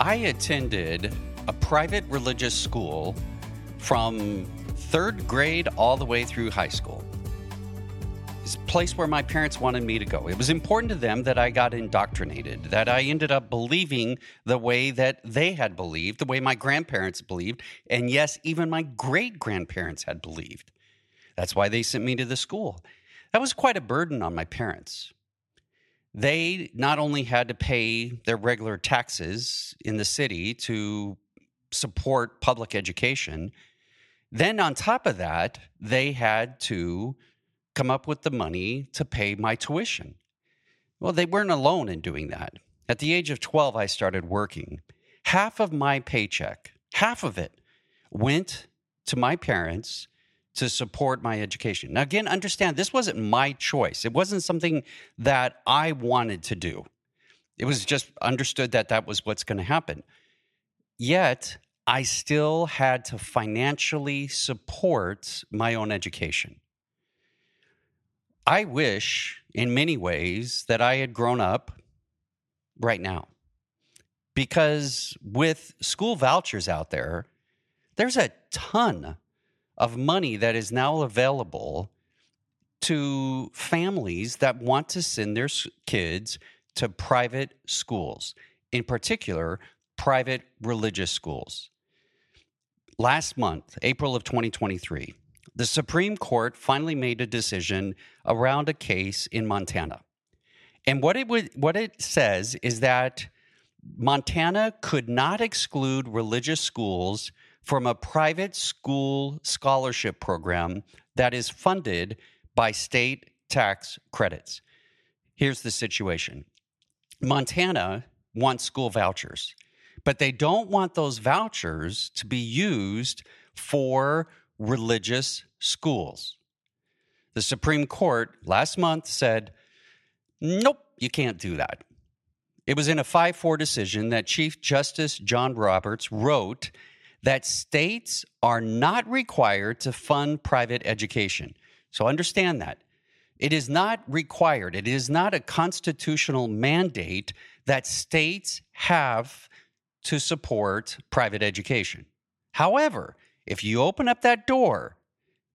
I attended a private religious school from third grade all the way through high school. It's a place where my parents wanted me to go. It was important to them that I got indoctrinated, that I ended up believing the way that they had believed, the way my grandparents believed, and yes, even my great grandparents had believed. That's why they sent me to the school. That was quite a burden on my parents they not only had to pay their regular taxes in the city to support public education, then on top of that, they had to come up with the money to pay my tuition. Well, they weren't alone in doing that. At the age of 12, I started working. Half of my paycheck, half of it, went to my parents to support my education. Now, again, understand this wasn't my choice. It wasn't something that I wanted to do. It was just understood that that was what's going to happen. Yet, I still had to financially support my own education. I wish, in many ways, that I had grown up right now. Because with school vouchers out there, there's a ton of money that is now available to families that want to send their kids to private schools, in particular, private religious schools. Last month, April of 2023, the Supreme Court finally made a decision around a case in Montana. And what it would, what it says is that Montana could not exclude religious schools from a private school scholarship program that is funded by state tax credits. Here's the situation Montana wants school vouchers, but they don't want those vouchers to be used for religious schools. The Supreme Court last month said, nope, you can't do that. It was in a 5 4 decision that Chief Justice John Roberts wrote that states are not required to fund private education. So understand that. It is not required, it is not a constitutional mandate that states have to support private education. However, if you open up that door,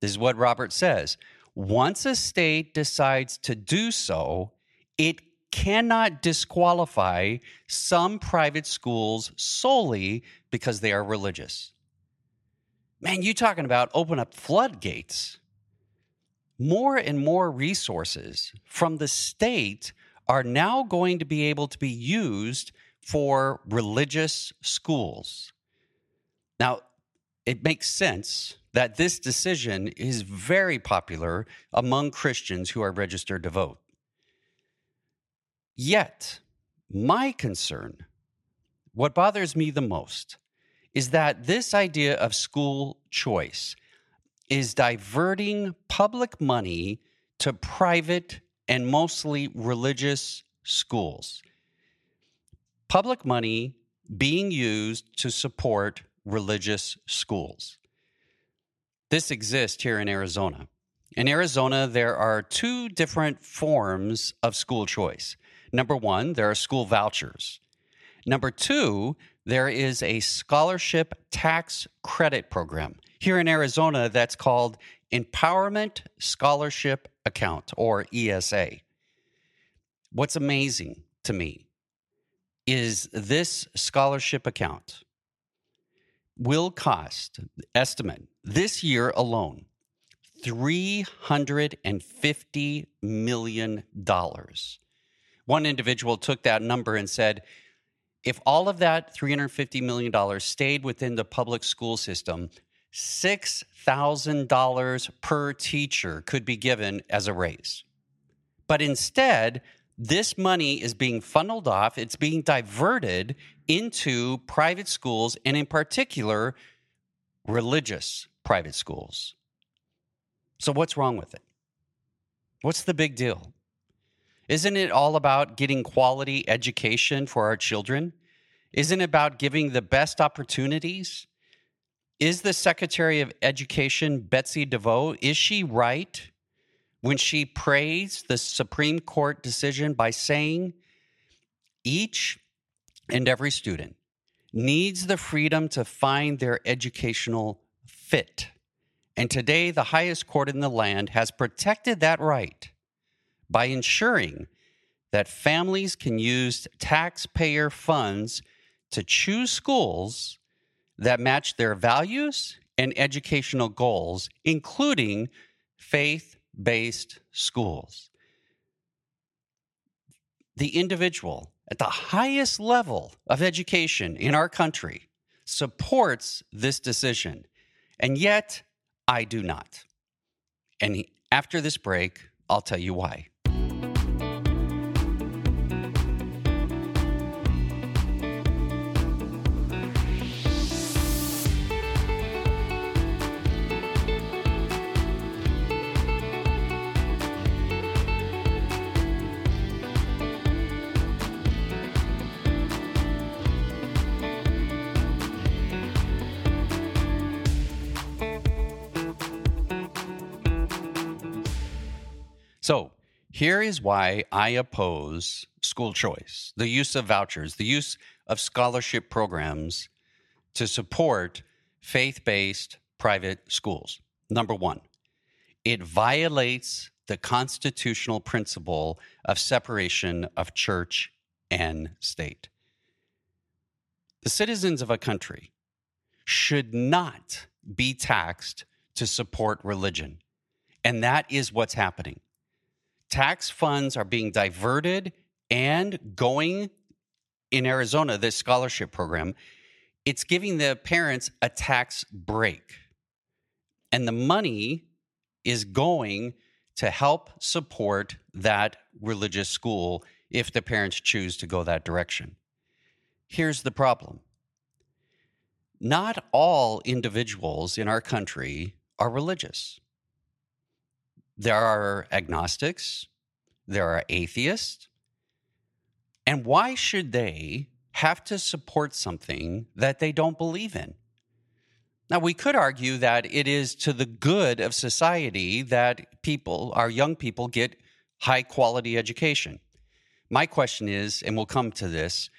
this is what Robert says once a state decides to do so, it cannot disqualify some private schools solely because they are religious. Man, you talking about open up floodgates. More and more resources from the state are now going to be able to be used for religious schools. Now, it makes sense that this decision is very popular among Christians who are registered to vote. Yet, my concern, what bothers me the most, is that this idea of school choice is diverting public money to private and mostly religious schools. Public money being used to support religious schools. This exists here in Arizona. In Arizona, there are two different forms of school choice. Number one, there are school vouchers. Number two, there is a scholarship tax credit program. Here in Arizona, that's called Empowerment Scholarship Account or ESA. What's amazing to me is this scholarship account will cost, estimate, this year alone, $350 million. One individual took that number and said, if all of that $350 million stayed within the public school system, $6,000 per teacher could be given as a raise. But instead, this money is being funneled off, it's being diverted into private schools, and in particular, religious private schools. So, what's wrong with it? What's the big deal? Isn't it all about getting quality education for our children? Isn't it about giving the best opportunities? Is the Secretary of Education, Betsy DeVos, is she right when she praised the Supreme Court decision by saying each and every student needs the freedom to find their educational fit. And today, the highest court in the land has protected that right by ensuring that families can use taxpayer funds to choose schools that match their values and educational goals, including faith based schools. The individual at the highest level of education in our country supports this decision, and yet I do not. And after this break, I'll tell you why. So, here is why I oppose school choice the use of vouchers, the use of scholarship programs to support faith based private schools. Number one, it violates the constitutional principle of separation of church and state. The citizens of a country should not be taxed to support religion. And that is what's happening tax funds are being diverted and going in Arizona, this scholarship program, it's giving the parents a tax break. And the money is going to help support that religious school if the parents choose to go that direction. Here's the problem not all individuals in our country are religious. There are agnostics, there are atheists. And why should they have to support something that they don't believe in? Now, we could argue that it is to the good of society that people, our young people, get high quality education. My question is, and we'll come to this,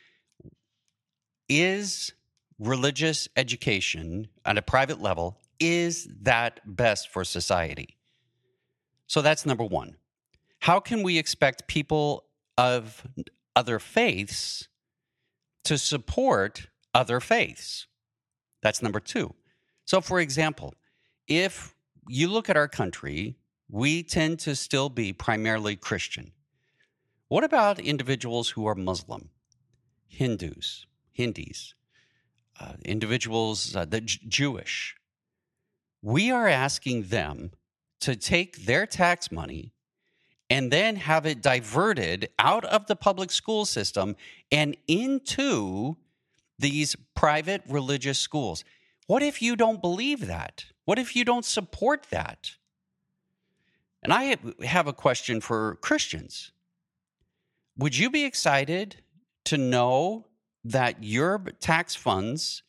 is religious education at a private level, is that best for society? So that's number one. How can we expect people of other faiths to support other faiths? That's number two. So, for example, if you look at our country, we tend to still be primarily Christian. What about individuals who are Muslim, Hindus, Hindis, uh, individuals uh, that J- Jewish? We are asking them to take their tax money and then have it diverted out of the public school system and into these private religious schools. What if you don't believe that? What if you don't support that? And I have a question for Christians. Would you be excited to know that your tax funds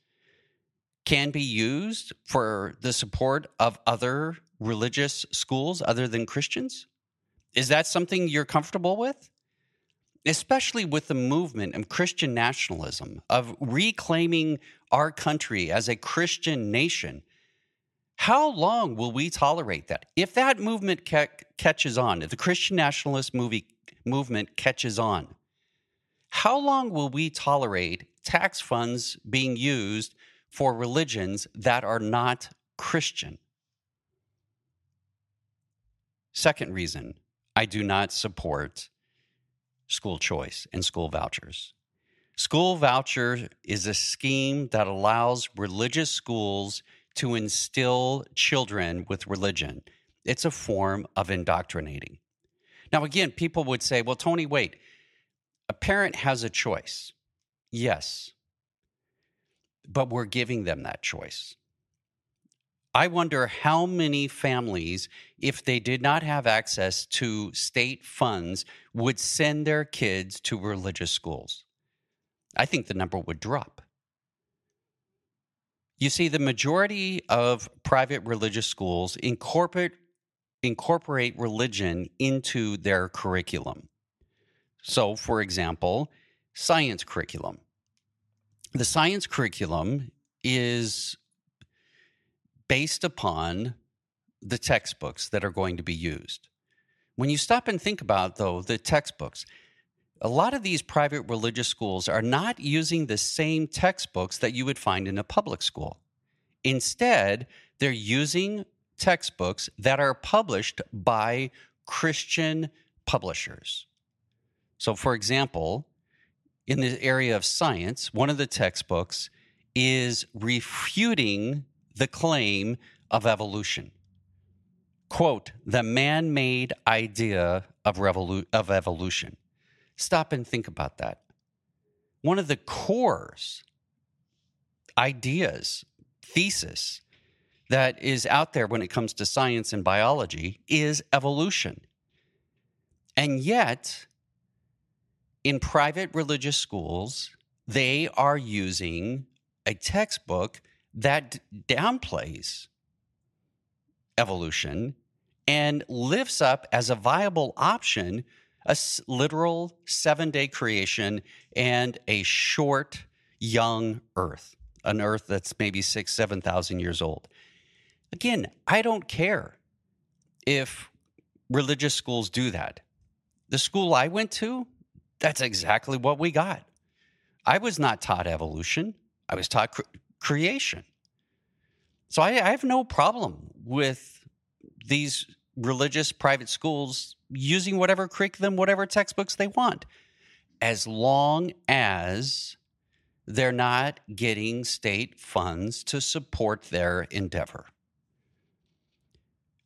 can be used for the support of other religious schools other than Christians? Is that something you're comfortable with? Especially with the movement of Christian nationalism, of reclaiming our country as a Christian nation. How long will we tolerate that? If that movement ca- catches on, if the Christian nationalist movie, movement catches on, how long will we tolerate tax funds being used for religions that are not Christian? Second reason I do not support school choice and school vouchers. School voucher is a scheme that allows religious schools to instill children with religion. It's a form of indoctrinating. Now, again, people would say, well, Tony, wait, a parent has a choice. Yes, but we're giving them that choice. I wonder how many families, if they did not have access to state funds, would send their kids to religious schools. I think the number would drop. You see, the majority of private religious schools incorporate, incorporate religion into their curriculum. So, for example, science curriculum. The science curriculum is based upon the textbooks that are going to be used. When you stop and think about, though, the textbooks, a lot of these private religious schools are not using the same textbooks that you would find in a public school. Instead, they're using textbooks that are published by Christian publishers. So, for example, in the area of science, one of the textbooks is refuting the claim of evolution. Quote, the man made idea of, revolu- of evolution. Stop and think about that. One of the cores, ideas, thesis that is out there when it comes to science and biology is evolution. And yet, in private religious schools, they are using a textbook that downplays evolution and lifts up as a viable option a literal seven day creation and a short, young earth, an earth that's maybe six, 7,000 years old. Again, I don't care if religious schools do that. The school I went to, that's exactly what we got. I was not taught evolution, I was taught cre- creation. So I, I have no problem with these religious private schools using whatever curriculum, whatever textbooks they want, as long as they're not getting state funds to support their endeavor.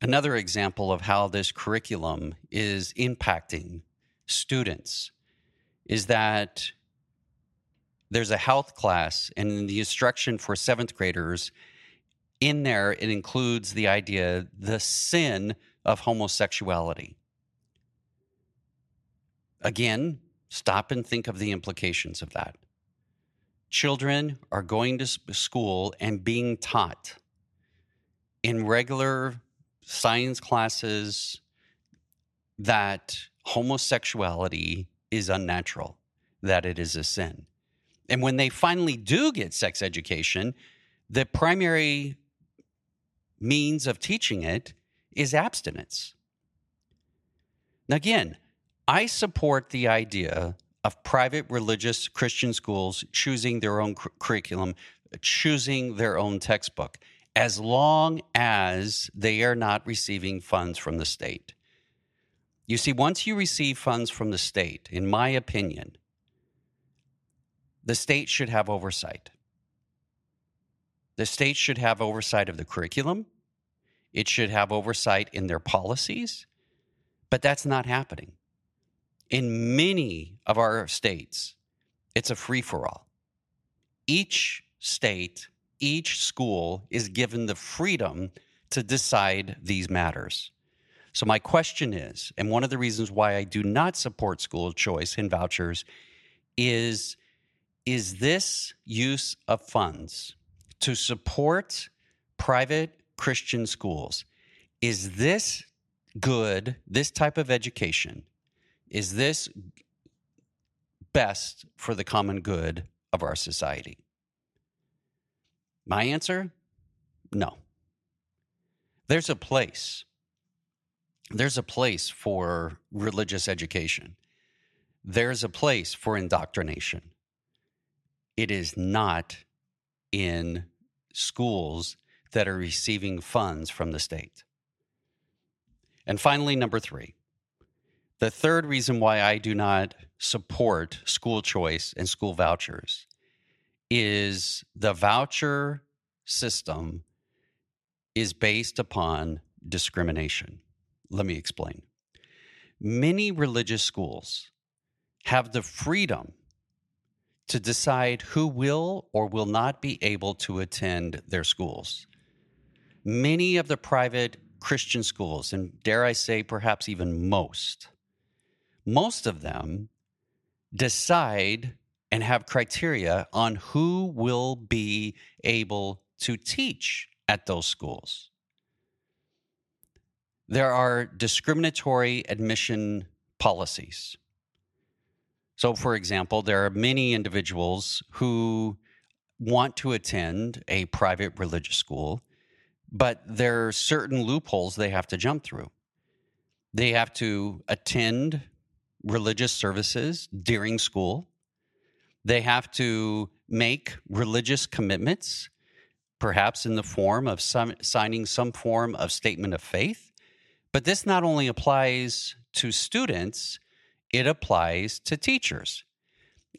Another example of how this curriculum is impacting students is that there's a health class, and in the instruction for seventh graders, in there, it includes the idea, the sin of homosexuality. Again, stop and think of the implications of that. Children are going to school and being taught in regular science classes that homosexuality is unnatural, that it is a sin. And when they finally do get sex education, the primary means of teaching it is abstinence. Now, again, I support the idea of private religious Christian schools choosing their own cu- curriculum, choosing their own textbook, as long as they are not receiving funds from the state. You see, once you receive funds from the state, in my opinion, the state should have oversight. The state should have oversight of the curriculum. It should have oversight in their policies, but that's not happening. In many of our states, it's a free for all. Each state, each school is given the freedom to decide these matters. So, my question is, and one of the reasons why I do not support school choice and vouchers is is this use of funds to support private Christian schools. Is this good, this type of education? Is this best for the common good of our society? My answer no. There's a place. There's a place for religious education. There's a place for indoctrination. It is not in schools that are receiving funds from the state. And finally, number three, the third reason why I do not support school choice and school vouchers is the voucher system is based upon discrimination. Let me explain. Many religious schools have the freedom to decide who will or will not be able to attend their schools. Many of the private Christian schools, and dare I say, perhaps even most, most of them decide and have criteria on who will be able to teach at those schools. There are discriminatory admission policies. So, for example, there are many individuals who want to attend a private religious school, but there are certain loopholes they have to jump through. They have to attend religious services during school. They have to make religious commitments, perhaps in the form of some, signing some form of statement of faith. But this not only applies to students, it applies to teachers.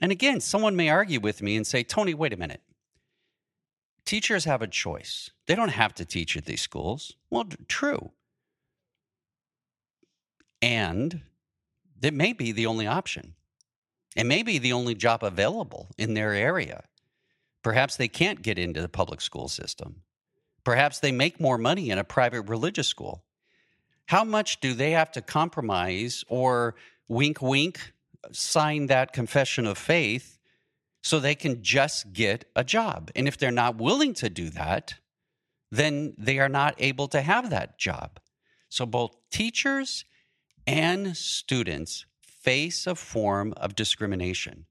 And again, someone may argue with me and say, Tony, wait a minute. Teachers have a choice. They don't have to teach at these schools. Well, true. And it may be the only option. It may be the only job available in their area. Perhaps they can't get into the public school system. Perhaps they make more money in a private religious school. How much do they have to compromise or wink, wink, sign that confession of faith so they can just get a job? And if they're not willing to do that, then they are not able to have that job. So both teachers and students face a form of discrimination.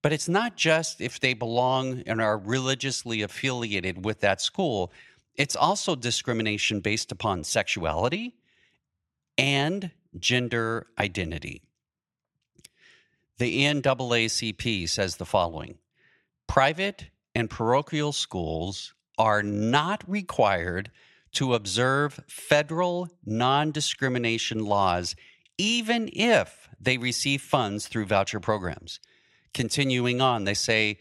But it's not just if they belong and are religiously affiliated with that school, it's also discrimination based upon sexuality and gender identity. The NAACP says the following Private and parochial schools are not required to observe federal non discrimination laws, even if they receive funds through voucher programs. Continuing on, they say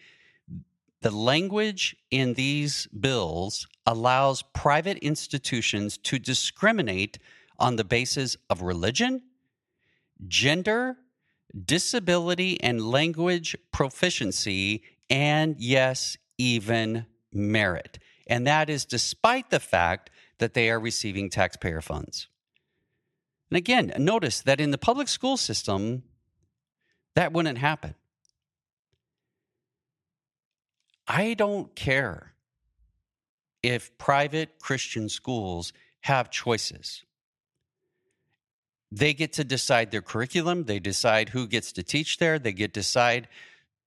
the language in these bills allows private institutions to discriminate on the basis of religion, gender, disability and language proficiency, and yes, even merit. And that is despite the fact that they are receiving taxpayer funds. And again, notice that in the public school system, that wouldn't happen. I don't care if private Christian schools have choices. They get to decide their curriculum, they decide who gets to teach there, they get to decide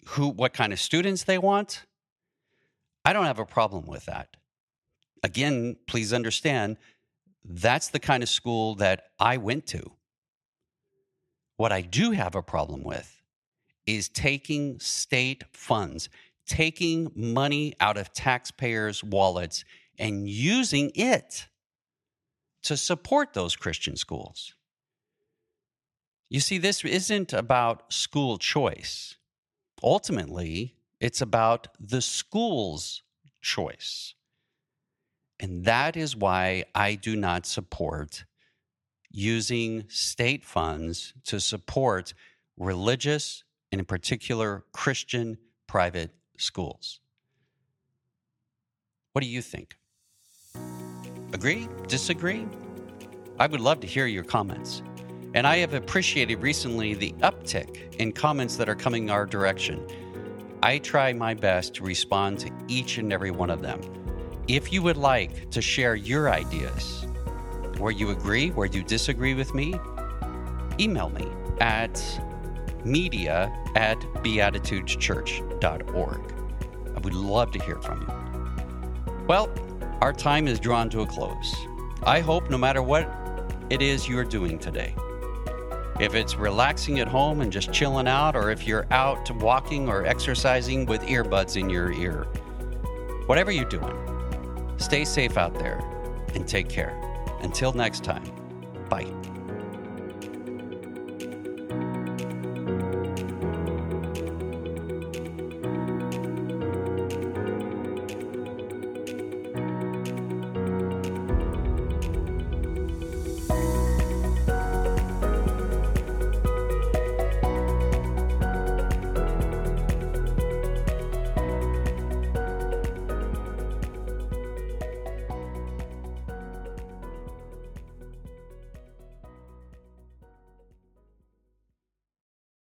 who what kind of students they want. I don't have a problem with that again, please understand that's the kind of school that I went to. What I do have a problem with is taking state funds, taking money out of taxpayers' wallets and using it to support those Christian schools. You see, this isn't about school choice. Ultimately, it's about the school's choice. And that is why I do not support using state funds to support religious and, in particular, Christian private schools. What do you think? Agree? Disagree? I would love to hear your comments. And I have appreciated recently the uptick in comments that are coming our direction. I try my best to respond to each and every one of them. If you would like to share your ideas, where you agree, where you disagree with me, email me at media at beatitudeschurch.org. I would love to hear from you. Well, our time is drawn to a close. I hope no matter what it is you're doing today, if it's relaxing at home and just chilling out, or if you're out walking or exercising with earbuds in your ear, whatever you're doing, Stay safe out there and take care. Until next time, bye.